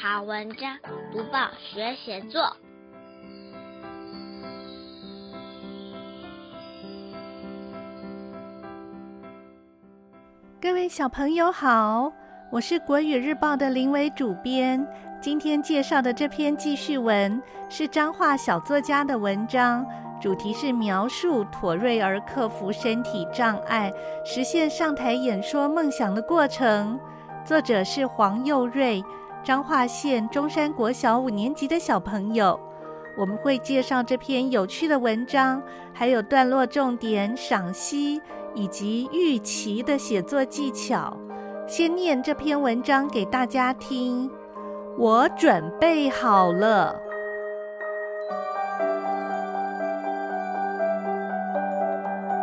好文章，读报学写作。各位小朋友好，我是国语日报的林伟主编。今天介绍的这篇记叙文是彰化小作家的文章，主题是描述妥瑞儿克服身体障碍，实现上台演说梦想的过程。作者是黄佑瑞，彰化县中山国小五年级的小朋友。我们会介绍这篇有趣的文章，还有段落重点赏析以及预期的写作技巧。先念这篇文章给大家听。我准备好了。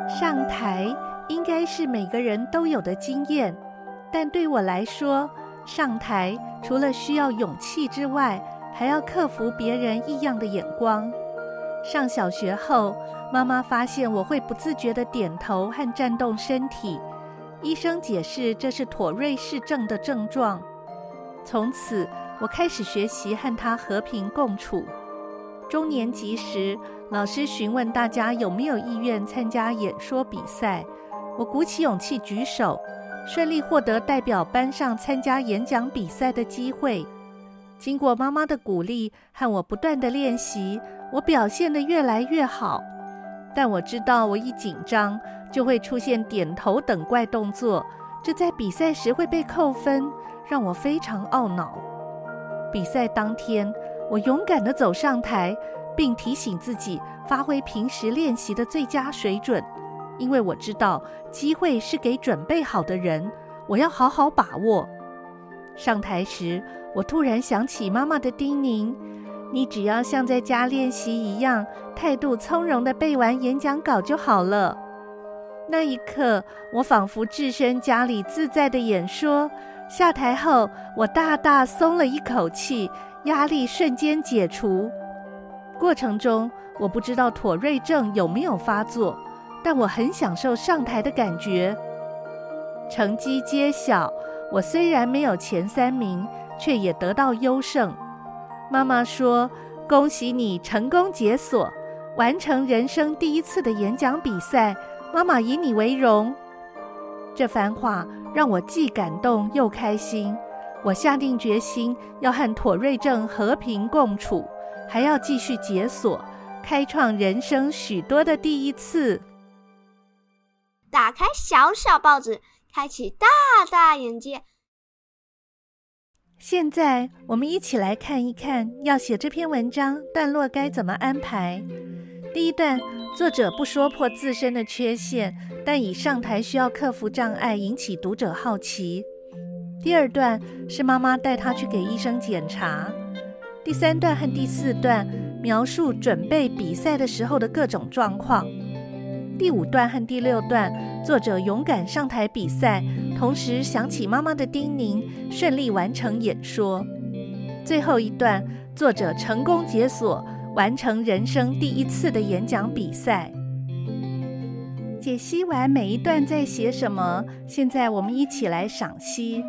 上台应该是每个人都有的经验，但对我来说，上台除了需要勇气之外，还要克服别人异样的眼光。上小学后，妈妈发现我会不自觉地点头和颤动身体，医生解释这是妥瑞氏症的症状。从此，我开始学习和他和平共处。中年级时，老师询问大家有没有意愿参加演说比赛，我鼓起勇气举手，顺利获得代表班上参加演讲比赛的机会。经过妈妈的鼓励和我不断的练习，我表现得越来越好。但我知道，我一紧张就会出现点头等怪动作，这在比赛时会被扣分，让我非常懊恼。比赛当天，我勇敢地走上台，并提醒自己发挥平时练习的最佳水准，因为我知道机会是给准备好的人，我要好好把握。上台时，我突然想起妈妈的叮咛：“你只要像在家练习一样，态度从容地背完演讲稿就好了。”那一刻，我仿佛置身家里，自在地演说。下台后，我大大松了一口气，压力瞬间解除。过程中，我不知道妥瑞症有没有发作，但我很享受上台的感觉。成绩揭晓，我虽然没有前三名，却也得到优胜。妈妈说：“恭喜你成功解锁，完成人生第一次的演讲比赛，妈妈以你为荣。”这番话。让我既感动又开心。我下定决心要和妥瑞症和平共处，还要继续解锁，开创人生许多的第一次。打开小小报纸，开启大大眼界。现在我们一起来看一看，要写这篇文章段落该怎么安排。第一段，作者不说破自身的缺陷，但以上台需要克服障碍引起读者好奇。第二段是妈妈带他去给医生检查。第三段和第四段描述准备比赛的时候的各种状况。第五段和第六段，作者勇敢上台比赛，同时想起妈妈的叮咛，顺利完成演说。最后一段，作者成功解锁。完成人生第一次的演讲比赛。解析完每一段在写什么，现在我们一起来赏析。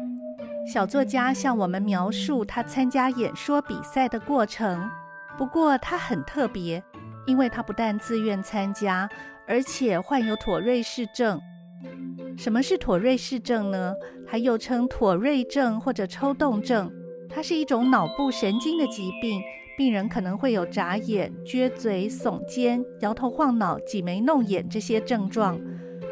小作家向我们描述他参加演说比赛的过程。不过他很特别，因为他不但自愿参加，而且患有妥瑞氏症。什么是妥瑞氏症呢？它又称妥瑞症或者抽动症，它是一种脑部神经的疾病。病人可能会有眨眼、撅嘴、耸肩、摇头晃脑、挤眉弄眼这些症状，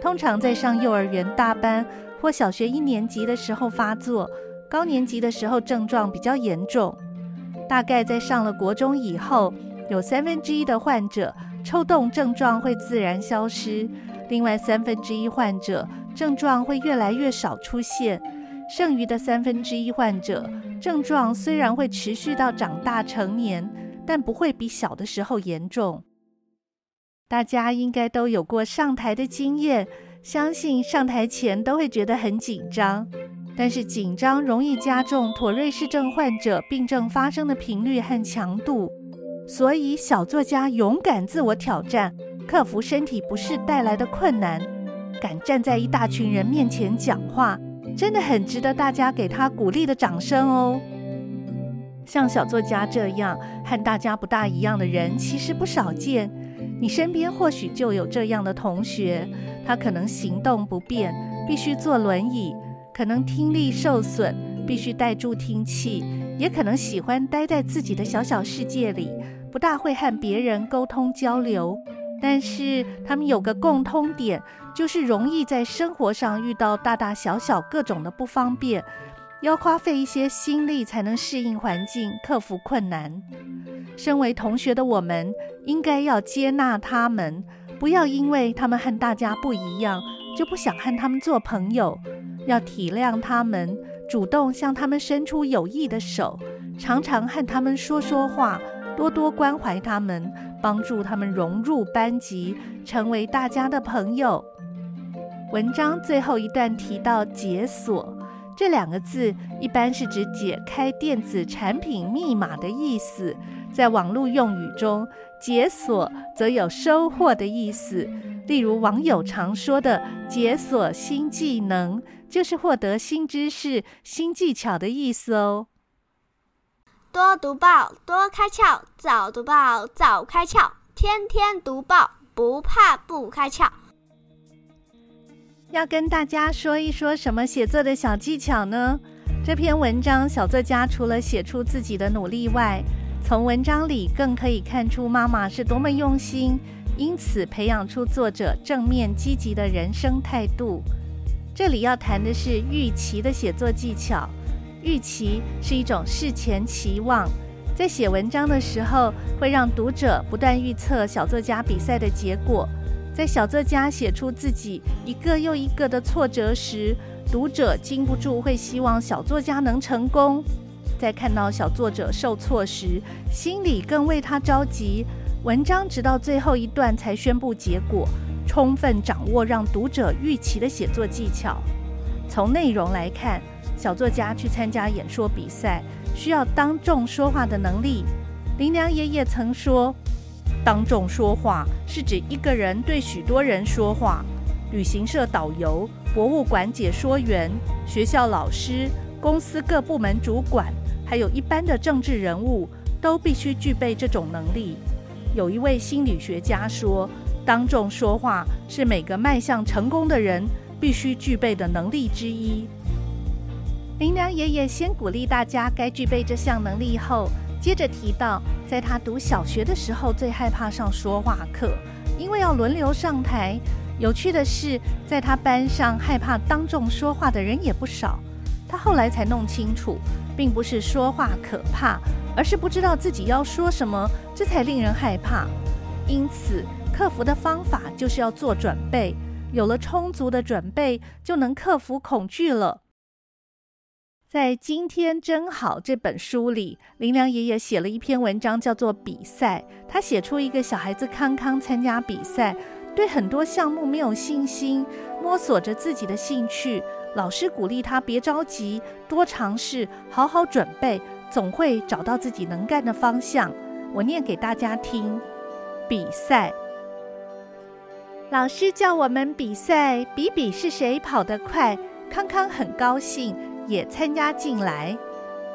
通常在上幼儿园大班或小学一年级的时候发作，高年级的时候症状比较严重。大概在上了国中以后，有三分之一的患者抽动症状会自然消失，另外三分之一患者症状会越来越少出现。剩余的三分之一患者，症状虽然会持续到长大成年，但不会比小的时候严重。大家应该都有过上台的经验，相信上台前都会觉得很紧张。但是紧张容易加重妥瑞氏症患者病症发生的频率和强度，所以小作家勇敢自我挑战，克服身体不适带来的困难，敢站在一大群人面前讲话。真的很值得大家给他鼓励的掌声哦。像小作家这样和大家不大一样的人，其实不少见。你身边或许就有这样的同学，他可能行动不便，必须坐轮椅；可能听力受损，必须戴助听器；也可能喜欢待在自己的小小世界里，不大会和别人沟通交流。但是他们有个共通点，就是容易在生活上遇到大大小小各种的不方便，要花费一些心力才能适应环境，克服困难。身为同学的我们，应该要接纳他们，不要因为他们和大家不一样，就不想和他们做朋友。要体谅他们，主动向他们伸出友谊的手，常常和他们说说话，多多关怀他们。帮助他们融入班级，成为大家的朋友。文章最后一段提到“解锁”这两个字，一般是指解开电子产品密码的意思。在网络用语中，“解锁”则有收获的意思。例如，网友常说的“解锁新技能”，就是获得新知识、新技巧的意思哦。多读报，多开窍；早读报，早开窍；天天读报，不怕不开窍。要跟大家说一说什么写作的小技巧呢？这篇文章，小作家除了写出自己的努力外，从文章里更可以看出妈妈是多么用心，因此培养出作者正面积极的人生态度。这里要谈的是预期的写作技巧。预期是一种事前期望，在写文章的时候，会让读者不断预测小作家比赛的结果。在小作家写出自己一个又一个的挫折时，读者禁不住会希望小作家能成功。在看到小作者受挫时，心里更为他着急。文章直到最后一段才宣布结果，充分掌握让读者预期的写作技巧。从内容来看，小作家去参加演说比赛，需要当众说话的能力。林良爷爷曾说：“当众说话是指一个人对许多人说话。旅行社导游、博物馆解说员、学校老师、公司各部门主管，还有一般的政治人物，都必须具备这种能力。”有一位心理学家说：“当众说话是每个迈向成功的人必须具备的能力之一。”林良爷爷先鼓励大家该具备这项能力后，接着提到，在他读小学的时候，最害怕上说话课，因为要轮流上台。有趣的是，在他班上害怕当众说话的人也不少。他后来才弄清楚，并不是说话可怕，而是不知道自己要说什么，这才令人害怕。因此，克服的方法就是要做准备，有了充足的准备，就能克服恐惧了。在今天真好这本书里，林良爷爷写了一篇文章，叫做《比赛》。他写出一个小孩子康康参加比赛，对很多项目没有信心，摸索着自己的兴趣。老师鼓励他别着急，多尝试，好好准备，总会找到自己能干的方向。我念给大家听：比赛。老师叫我们比赛，比比是谁跑得快。康康很高兴。也参加进来，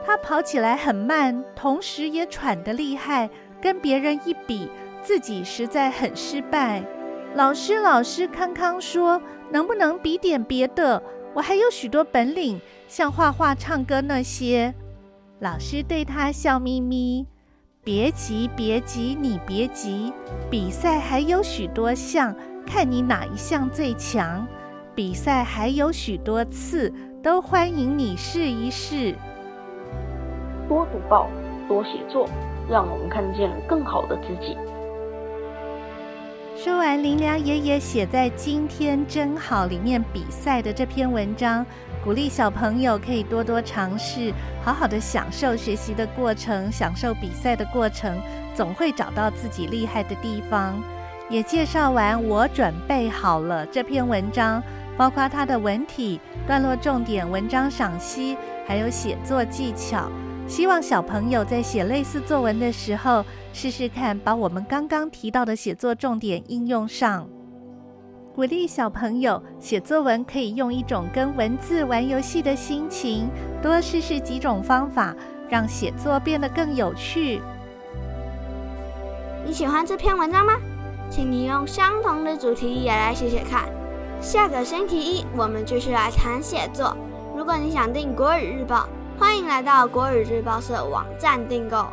他跑起来很慢，同时也喘得厉害。跟别人一比，自己实在很失败。老师，老师，康康说，能不能比点别的？我还有许多本领，像画画、唱歌那些。老师对他笑眯眯：“别急，别急，你别急。比赛还有许多项，看你哪一项最强。比赛还有许多次。”都欢迎你试一试。多读报，多写作，让我们看见更好的自己。说完林良爷爷写在《今天真好》里面比赛的这篇文章，鼓励小朋友可以多多尝试，好好的享受学习的过程，享受比赛的过程，总会找到自己厉害的地方。也介绍完，我准备好了这篇文章。包括他的文体、段落重点、文章赏析，还有写作技巧。希望小朋友在写类似作文的时候，试试看把我们刚刚提到的写作重点应用上。鼓励小朋友写作文，可以用一种跟文字玩游戏的心情，多试试几种方法，让写作变得更有趣。你喜欢这篇文章吗？请你用相同的主题也来写写看。下个星期一我们继续来谈写作。如果你想订《国语日报》，欢迎来到国语日报社网站订购。